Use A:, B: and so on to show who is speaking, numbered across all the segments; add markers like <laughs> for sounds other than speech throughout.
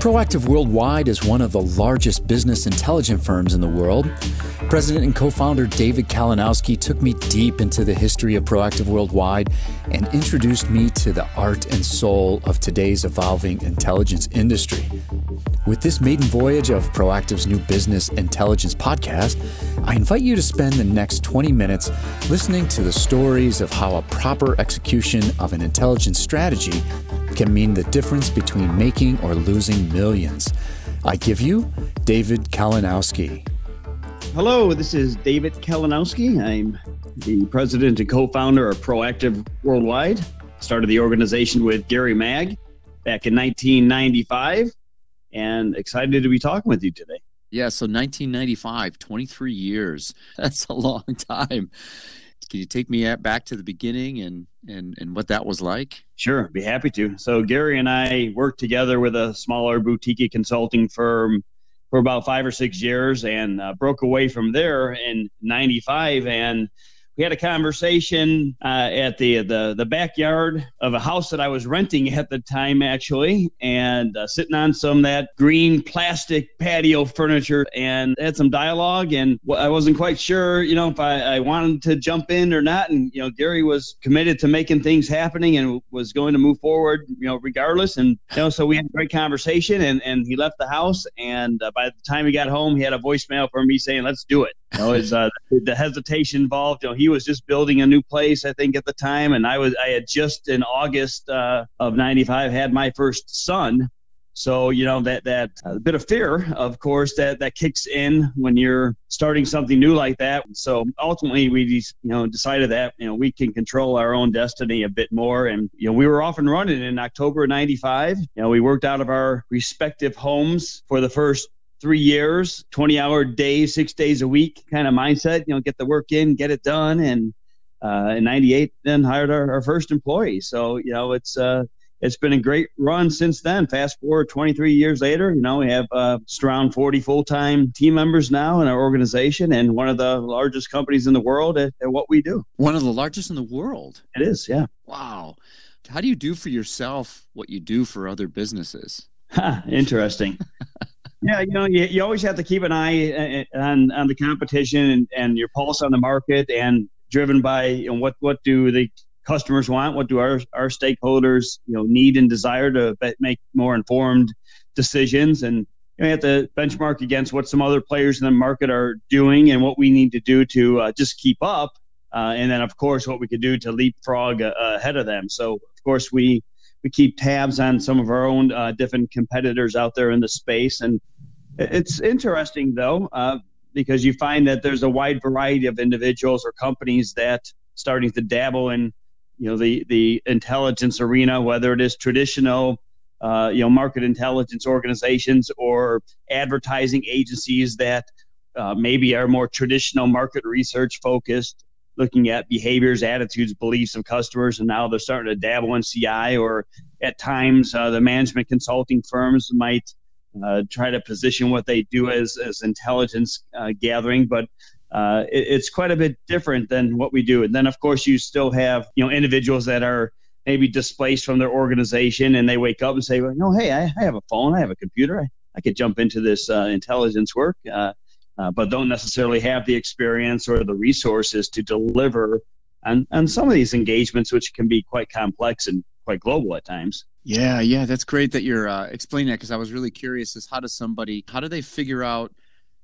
A: Proactive Worldwide is one of the largest business intelligence firms in the world. President and co founder David Kalinowski took me deep into the history of Proactive Worldwide and introduced me to the art and soul of today's evolving intelligence industry. With this maiden voyage of Proactive's new business intelligence podcast, I invite you to spend the next 20 minutes listening to the stories of how a proper execution of an intelligence strategy can mean the difference between making or losing millions. I give you David Kalinowski.
B: Hello, this is David Kalinowski. I'm the president and co founder of Proactive Worldwide. Started the organization with Gary Mag back in 1995 and excited to be talking with you today.
A: Yeah, so 1995, 23 years. <laughs> That's a long time. Can you take me back to the beginning and, and, and what that was like?
B: Sure, be happy to. So, Gary and I worked together with a smaller boutique consulting firm for about five or six years and uh, broke away from there in 95 and we had a conversation uh, at the, the the backyard of a house that I was renting at the time, actually, and uh, sitting on some that green plastic patio furniture, and had some dialogue. And I wasn't quite sure, you know, if I, I wanted to jump in or not. And you know, Gary was committed to making things happening and was going to move forward, you know, regardless. And you know, so we had a great conversation, and and he left the house. And uh, by the time he got home, he had a voicemail from me saying, "Let's do it." You know, it's uh, the hesitation involved. You know, he was just building a new place, I think, at the time, and I was I had just in August uh, of '95 had my first son. So you know that that uh, bit of fear, of course, that that kicks in when you're starting something new like that. So ultimately, we you know decided that you know we can control our own destiny a bit more, and you know we were off and running in October '95. You know we worked out of our respective homes for the first three years, 20 hour days, six days a week kind of mindset, you know, get the work in, get it done. And uh, in 98, then hired our, our first employee. So, you know, it's, uh, it's been a great run since then. Fast forward 23 years later, you know, we have uh, around 40 full time team members now in our organization and one of the largest companies in the world at, at what we do.
A: One of the largest in the world?
B: It is, yeah.
A: Wow. How do you do for yourself what you do for other businesses?
B: Huh, interesting. <laughs> Yeah, you know, you, you always have to keep an eye uh, on on the competition and, and your pulse on the market, and driven by you know, what what do the customers want, what do our our stakeholders you know need and desire to make more informed decisions, and you, know, you have to benchmark against what some other players in the market are doing and what we need to do to uh, just keep up, uh, and then of course what we could do to leapfrog uh, ahead of them. So of course we we keep tabs on some of our own uh, different competitors out there in the space and it's interesting though, uh, because you find that there's a wide variety of individuals or companies that starting to dabble in, you know, the the intelligence arena, whether it is traditional, uh, you know, market intelligence organizations or advertising agencies that uh, maybe are more traditional market research focused, looking at behaviors, attitudes, beliefs of customers, and now they're starting to dabble in CI or at times uh, the management consulting firms might uh, try to position what they do as as intelligence uh, gathering, but uh, it, it's quite a bit different than what we do. And then, of course, you still have you know individuals that are maybe displaced from their organization, and they wake up and say, "Well, no, hey, I, I have a phone, I have a computer, I, I could jump into this uh, intelligence work." Uh, uh, but don't necessarily have the experience or the resources to deliver on, on some of these engagements, which can be quite complex and quite global at times.
A: Yeah, yeah, that's great that you're uh, explaining that because I was really curious as how does somebody how do they figure out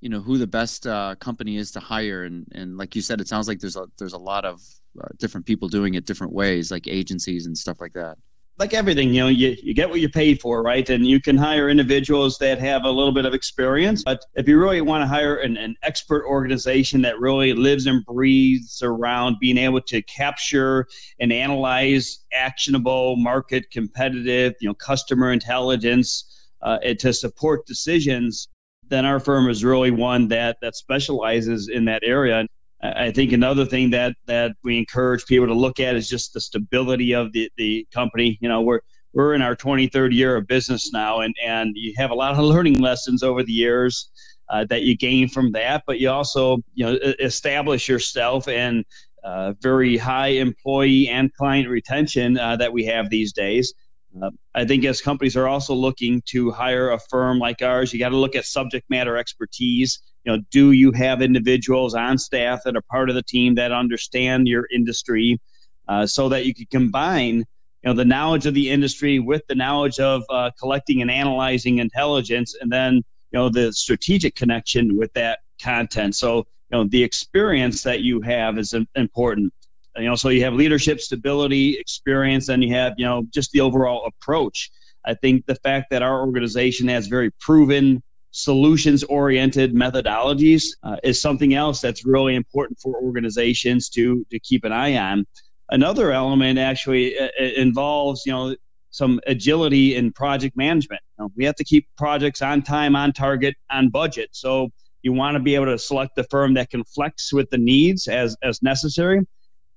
A: you know who the best uh, company is to hire? And and like you said it sounds like there's a there's a lot of uh, different people doing it different ways like agencies and stuff like that
B: like everything, you know, you, you get what you pay for, right? And you can hire individuals that have a little bit of experience. But if you really want to hire an, an expert organization that really lives and breathes around being able to capture and analyze actionable market competitive, you know, customer intelligence uh, to support decisions, then our firm is really one that that specializes in that area. I think another thing that that we encourage people to look at is just the stability of the, the company. You know, we're we're in our 23rd year of business now, and, and you have a lot of <laughs> learning lessons over the years uh, that you gain from that, but you also you know establish yourself and uh, very high employee and client retention uh, that we have these days. Uh, I think as companies are also looking to hire a firm like ours, you got to look at subject matter expertise. You know, do you have individuals on staff that are part of the team that understand your industry, uh, so that you can combine you know the knowledge of the industry with the knowledge of uh, collecting and analyzing intelligence, and then you know the strategic connection with that content. So you know the experience that you have is important you know so you have leadership stability experience and you have you know just the overall approach. I think the fact that our organization has very proven solutions oriented methodologies uh, is something else that's really important for organizations to to keep an eye on. Another element actually uh, uh involves you know some agility in project management. You know, we have to keep projects on time on target on budget. So you want to be able to select the firm that can flex with the needs as as necessary,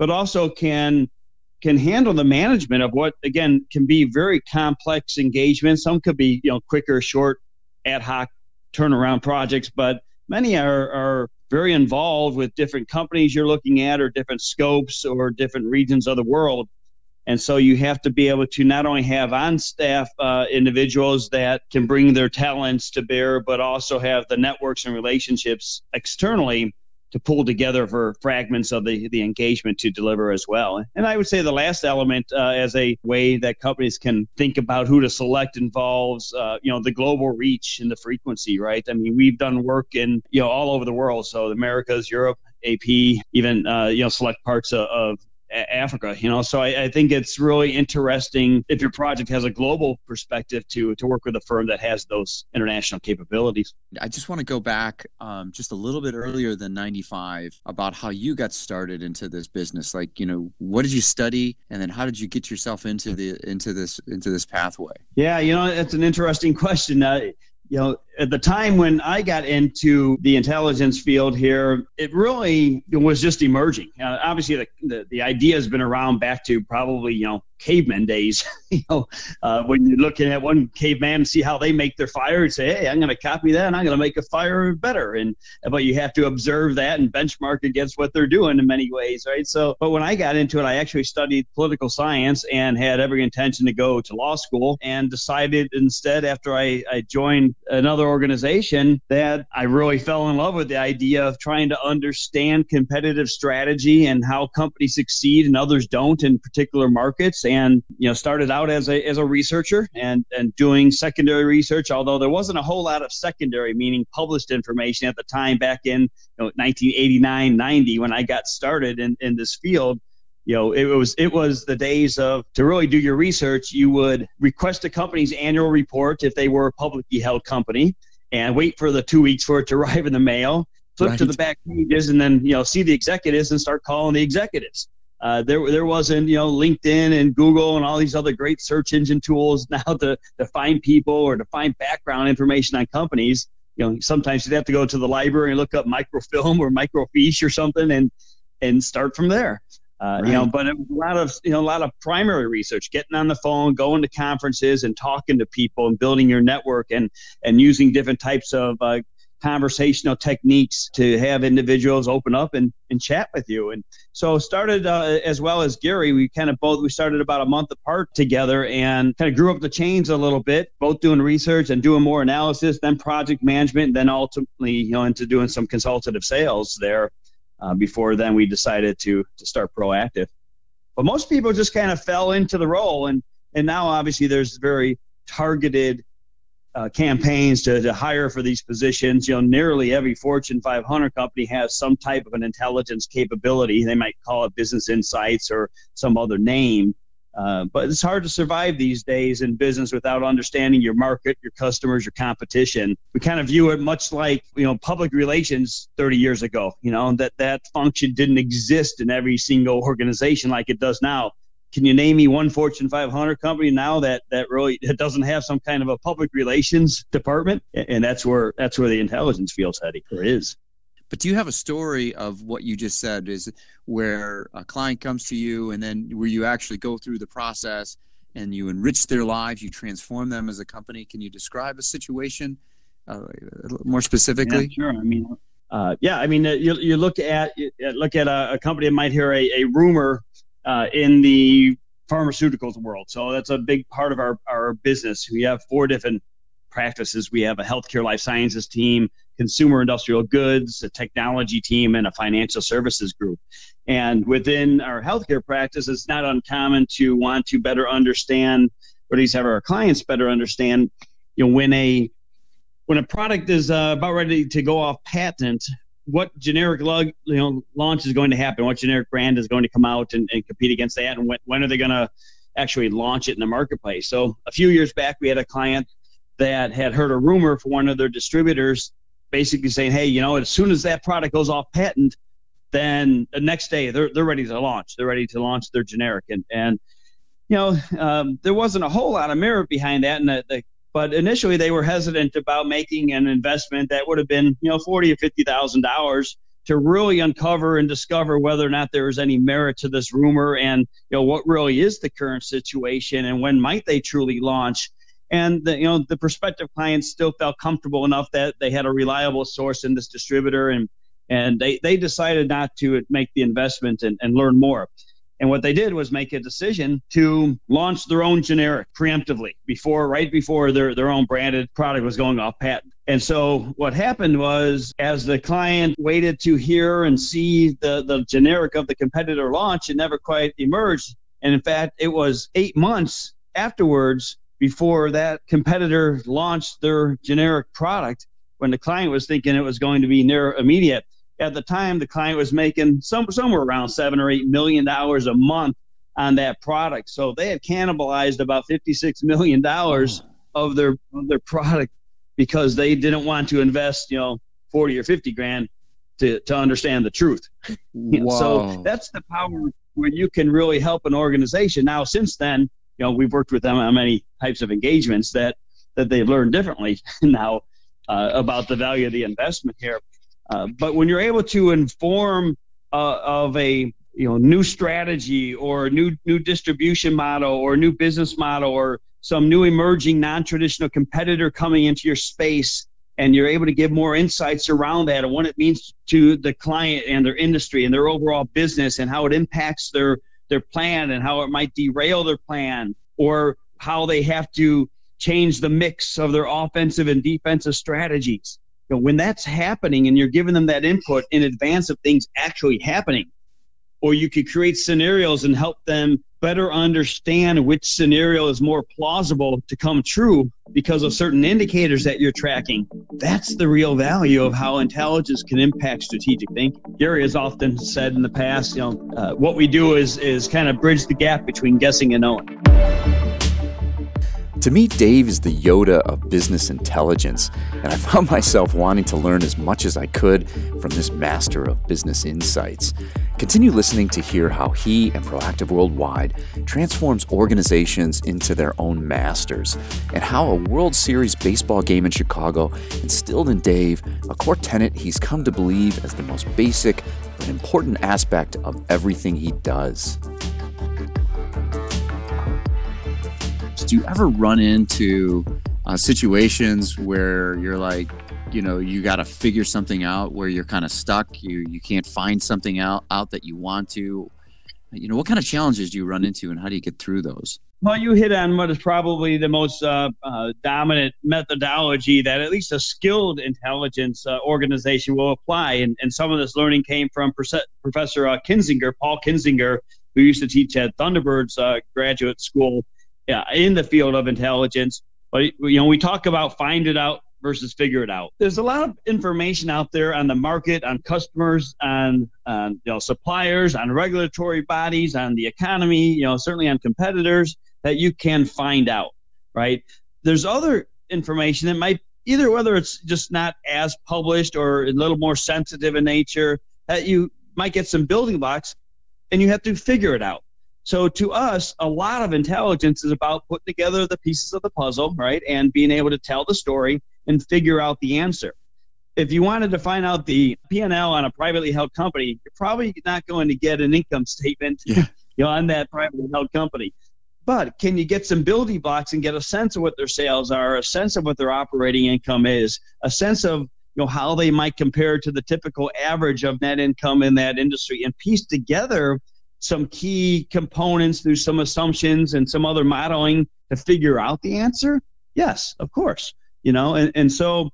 B: but also can can handle the management of what again can be very complex engagements. Some could be you know quicker, short, ad hoc turnaround projects, but many are are very involved with different companies you're looking at or different scopes or different regions of the world and so you have to be able to not only have on staff uh, individuals that can bring their talents to bear, but also have the networks and relationships externally to pull together for fragments of the, the engagement to deliver as well. And I would say the last element uh, as a way that companies can think about who to select involves, uh, you know, the global reach and the frequency, right? I mean, we've done work in, you know, all over the world. So the Americas, Europe, AP, even, uh, you know, select parts of, of Africa. You know, so I, I, think it's really interesting if your project has a global perspective to to work with a firm that has those international capabilities.
A: I just want to go back um, just a little bit earlier than '95 about how you got started into this business. Like, you know, what did you study, and then how did you get yourself into the into this into this pathway?
B: Yeah, you know, it's an interesting question. Uh, you know, at the time when I got into the intelligence field here, it really was just emerging. Uh, obviously, the, the, the idea has been around back to probably, you know, caveman days. <laughs> you know, uh, when you're looking at one caveman and see how they make their fire and say, hey, I'm going to copy that and I'm going to make a fire better. And but you have to observe that and benchmark against what they're doing in many ways, right? So, but when I got into it, I actually studied political science and had every intention to go to law school and decided instead after I, I joined another organization that I really fell in love with the idea of trying to understand competitive strategy and how companies succeed and others don't in particular markets and you know started out as a as a researcher and and doing secondary research although there wasn't a whole lot of secondary meaning published information at the time back in you know 1989 90 when I got started in in this field you know it was it was the days of to really do your research you would request a company's annual report if they were a publicly held company and wait for the two weeks for it to <laughs> arrive in the mail flip right. to the back pages and then you know see the executives and start calling the executives uh, there, there wasn't, you know, LinkedIn and Google and all these other great search engine tools <laughs> now to, to find people or to find background information on companies. You know, sometimes you'd have to go to the library and look up microfilm or microfiche or something and, and start from there. Uh, right. You know, but a lot of you know a lot of primary research, getting on the phone, going to conferences, and talking to people, and building your network, and and using different types of uh, conversational techniques to have individuals open up and, and chat with you. And so started uh, as well as Gary, we kind of both, we started about a month apart together and kind of grew up the chains a little bit, both doing research and doing more analysis, then project management, and then ultimately, you know, into doing some consultative sales there. Uh, before then, we decided to to start proactive. But most people just kind of fell into the role, and and now obviously there's very targeted uh, campaigns to, to hire for these positions. You know, nearly every Fortune 500 company has some type of an intelligence capability. They might call it business insights or some other name. Uh, but it's hard to survive these days in business without understanding your market, your customers, your competition. We kind of view it much like you know public relations 30 years ago. You know that that function didn't exist in every single organization like it does now can you name me one Fortune 500 company now that that really that doesn't have some kind of a public relations department? And that's where that's where the intelligence feels heading or is.
A: But do you have a story of what you just said? Is where a client comes to you and then where you actually go through the process and you enrich their lives, you transform them as a company. Can you describe a situation uh, more specifically?
B: Yeah, sure. I mean, uh, yeah, I mean, uh, you, you look at you look at a, a, company that might hear a, a rumor uh, in the pharmaceuticals world. So that's a big part of our, our business. We have four different practices. We have a healthcare life sciences team, consumer industrial goods, a technology team, and a financial services group. And within our healthcare practice, it's not uncommon to want to better understand, or at least have our clients better understand, you know, when a when a product is uh, about ready to go off patent, what generic lug, you know, launch is going to happen? What generic brand is going to come out and, and compete against that? And when, when are they going to actually launch it in the marketplace? So a few years back, we had a client that had heard a rumor from one of their distributors basically saying, hey, you know, as soon as that product goes off patent, then the next day they're, they're ready to launch. They're ready to launch their generic. And, and you know, um, there wasn't a whole lot of merit behind that. And the, the, but initially they were hesitant about making an investment that would have been, you know, forty or fifty thousand dollars to really uncover and discover whether or not there was any merit to this rumor and you know what really is the current situation and when might they truly launch and the, you know the prospective clients still felt comfortable enough that they had a reliable source in this distributor and and they, they decided not to make the investment and, and learn more. And what they did was make a decision to launch their own generic preemptively before right before their, their own branded product was going off patent. And so what happened was as the client waited to hear and see the, the generic of the competitor launch it never quite emerged. And in fact it was eight months afterwards before that competitor launched their generic product when the client was thinking it was going to be near immediate. At the time, the client was making some, somewhere around seven or eight million dollars a month on that product. So they had cannibalized about fifty-six million dollars of their of their product because they didn't want to invest, you know, forty or fifty grand to to understand the truth. <laughs> Wow. so that's the power where you can really help an organization. Now, since then, you know, we've worked with them on many types of engagements that that they've learned differently <laughs> now uh, about the value of the investment here. Uh, but when you're able to inform uh, of a you know new strategy or new new distribution model or new business model or some new emerging non-traditional competitor coming into your space and you're able to give more insights around that and what it means to the client and their industry and their overall business and how it impacts their their plan and how it might derail their plan or how they have to change the mix of their offensive and defensive strategies. You know, when that's happening and you're giving them that input in advance of things actually happening, or you could create scenarios and help them better understand which scenario is more plausible to come true because of certain indicators that you're tracking. That's the real value of how intelligence can impact strategic thinking. Gary has often said in the past, you know, uh, what we do is is kind of bridge the gap between guessing and knowing.
A: To me, Dave is the Yoda of business intelligence, and I found <laughs> myself wanting to learn as much as I could from this master of business insights. Continue listening to hear how he and Proactive Worldwide transforms organizations into their own masters, and how a World Series baseball game in Chicago instilled in Dave a core tenet he's come to believe as the most basic but important aspect of everything he does. do you ever run into uh, situations where you're like, you know, you got to figure something out where you're kind of stuck, you you can't find something out out that you want to. You know, what kind of challenges do you run into, and how do you get through those?
B: Well, you hit on what is probably the most uh, uh, dominant methodology that at least a skilled intelligence uh, organization will apply. And, and some of this learning came from Professor uh, Kinsinger, Paul Kinsinger, who used to teach at Thunderbird's uh, graduate school in the field of intelligence. But you know, we talk about find it out versus figure it out. There's a lot of information out there on the market, on customers, on, on you know suppliers, on regulatory bodies, on the economy. You know, certainly on competitors that you can find out. Right? There's other information that might either whether it's just not as published or a little more sensitive in nature that you might get some building blocks and you have to figure it out so to us, a lot of intelligence is about putting together the pieces of the puzzle, right? And being able to tell the story and figure out the answer. If you wanted to find out the P&L on a privately held company, you're probably not going to get an income statement <laughs> yeah. you know, on that privately held company. but can you get some building blocks and get a sense of what their sales are, a sense of what their operating income is, a sense of you know how they might compare to the typical average of net income in that industry, and piece together some key components through some assumptions and some other modeling to figure out the answer? Yes, of course. You know, and, and so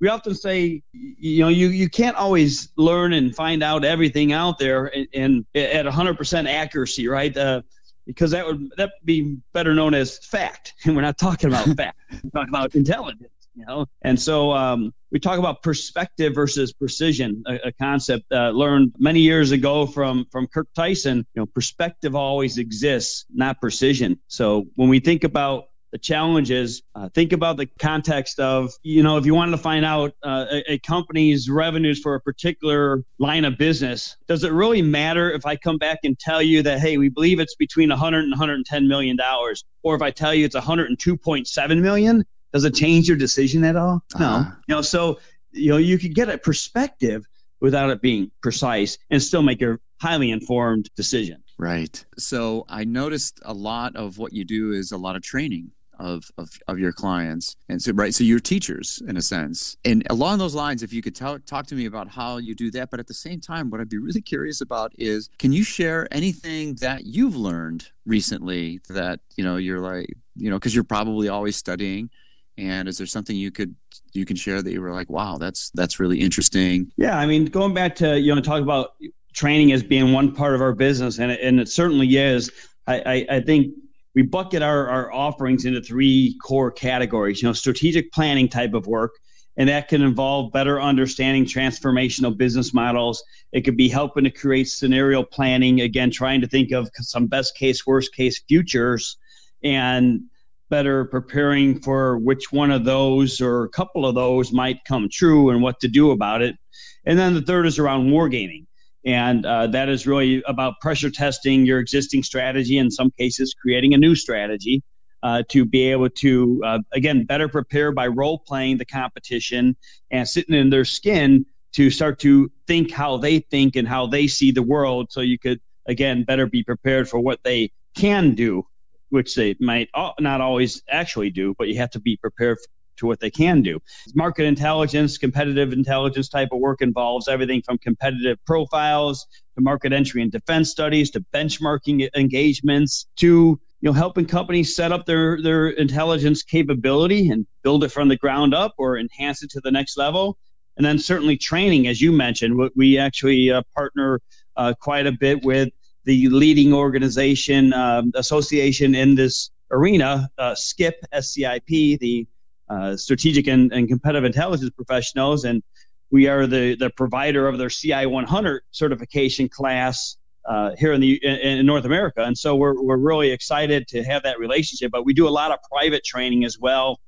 B: we often say, you know, you, you can't always learn and find out everything out there and, and at 100% accuracy, right? Uh, because that would that be better known as fact, and <laughs> we're not talking about <laughs> fact. We're talking about intelligence you know and so um, we talk about perspective versus precision a, a concept uh, learned many years ago from from kirk tyson you know perspective always exists not precision so when we think about the challenges uh, think about the context of you know if you wanted to find out uh, a, a, company's revenues for a particular line of business does it really matter if i come back and tell you that hey we believe it's between 100 and 110 million dollars or if i tell you it's 102.7 million does it change your decision at all? No. Uh-huh. You know, so you know you could get a perspective without it being precise and still make a highly informed decision.
A: Right. So I noticed a lot of what you do is a lot of training of, of, of your clients. And so, right, so you're teachers in a sense. And along those lines, if you could tell, talk to me about how you do that. But at the same time, what I'd be really curious about is can you share anything that you've learned recently that, you know, you're like, you know, because you're probably always studying and is there something you could you can share that you were like, wow, that's that's really interesting?
B: Yeah, I mean, going back to you know talk about training as being one part of our business, and it, and it certainly is. I, I think we bucket our, our offerings into three core categories. You know, strategic planning type of work, and that can involve better understanding transformational business models. It could be helping to create scenario planning. Again, trying to think of some best case, worst case futures, and better preparing for which one of those or a couple of those might come true and what to do about it. And then the third is around wargaming. And uh, that is really about pressure testing your existing strategy, in some cases, creating a new strategy uh, to be able to, uh, again, better prepare by role playing the competition and sitting in their skin to start to think how they think and how they see the world. So you could, again, better be prepared for what they can do which they might not always actually do, but you have to be prepared to what they can do. Market intelligence, competitive intelligence type of work involves everything from competitive profiles to market entry and defense studies to benchmarking engagements to you know helping companies set up their their intelligence capability and build it from the ground up or enhance it to the next level and then certainly training as you mentioned we actually uh, partner uh, quite a bit with the leading organization um, association in this arena, uh, SCIP, SCIP, the uh, Strategic and, and, Competitive Intelligence Professionals, and we are the, the provider of their CI 100 certification class uh, here in the in, in, North America, and so we're we're really excited to have that relationship. But we do a lot of private training as well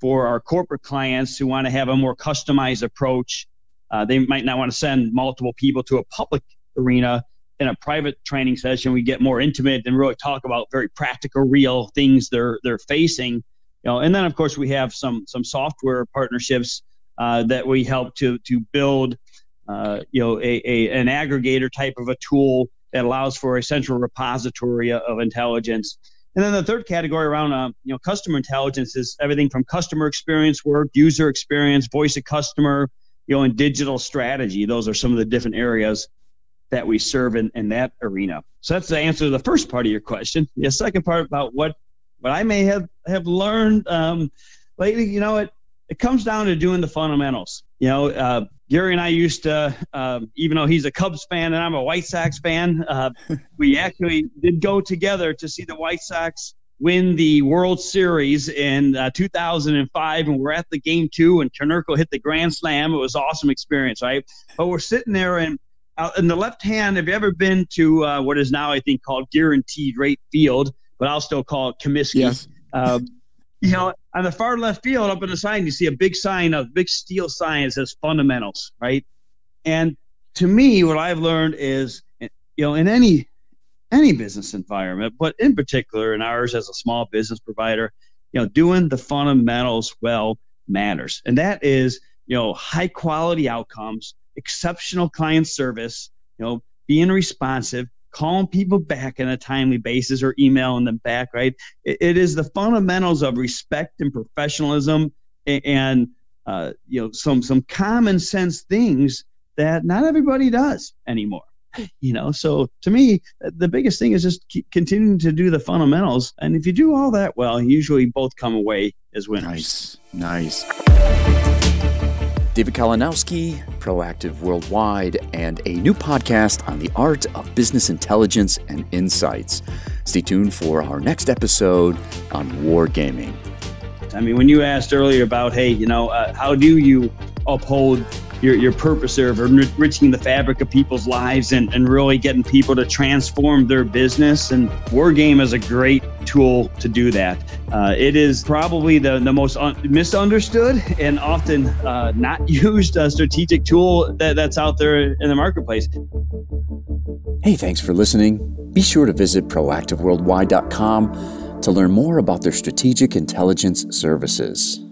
B: for our corporate clients who want to have a more customized approach. Uh, they might not want to send multiple people to a public arena in a private training session, we get more intimate and really talk about very practical, real things they're they're facing. Know, and then of course we have some some software partnerships uh, that we help to to build. Uh, you know, a, a, an aggregator type of a tool that allows for a central repository of intelligence. And then the third category around uh, you know customer intelligence is everything from customer experience work, user experience, voice of customer, you know, and digital strategy. Those are some of the different areas that we serve in, in that arena. So that's the answer to the first part of your question. The second part about what what I may have have learned um, lately, you know, it it comes down to doing the fundamentals. You know, uh, Gary and I used to, uh, even though he's a Cubs fan and I'm a White Sox fan, uh, <laughs> we actually did go together to see the White Sox win the World Series in uh, 2005, and we're at the game two, and Konerko hit the grand slam. It was an awesome experience, right? But we're sitting there, and uh, in the left hand, have you ever been to uh, what is now, I think, called Guaranteed Rate Field, but I'll still call it Comiskey?
A: Yes.
B: Um, you know, on the far left field, up in the sign, you see a big sign, a big steel sign that says fundamentals, right? And to me, what I've learned is, you know, in any any business environment, but in particular in ours as a small business provider, you know, doing the fundamentals well matters, and that is, you know, high quality outcomes exceptional client service, you know, being responsive, calling people back on a timely basis or emailing them back, right? it, it is the fundamentals of respect and professionalism and, and uh, you know some some common sense things that not everybody does anymore you know? So to me the biggest thing is just continuing to do the fundamentals. And if you do all that well usually both come away as
A: winners. Nice. Nice david kalinowski proactive worldwide and a new podcast on the art of business intelligence and insights. Stay tuned for our next episode on wargaming.
B: I mean, when you asked earlier about, hey, you know, uh, how do you uphold your, your purpose of enriching the fabric of people's lives and, and really getting people to transform their business. And Wargame is a great tool to do that. Uh, it is probably the, the most un- misunderstood and often uh, not <laughs> used uh, strategic tool that, that's out there in the marketplace.
A: Hey, thanks for listening. Be sure to visit proactiveworldwide.com to learn more about their strategic intelligence services.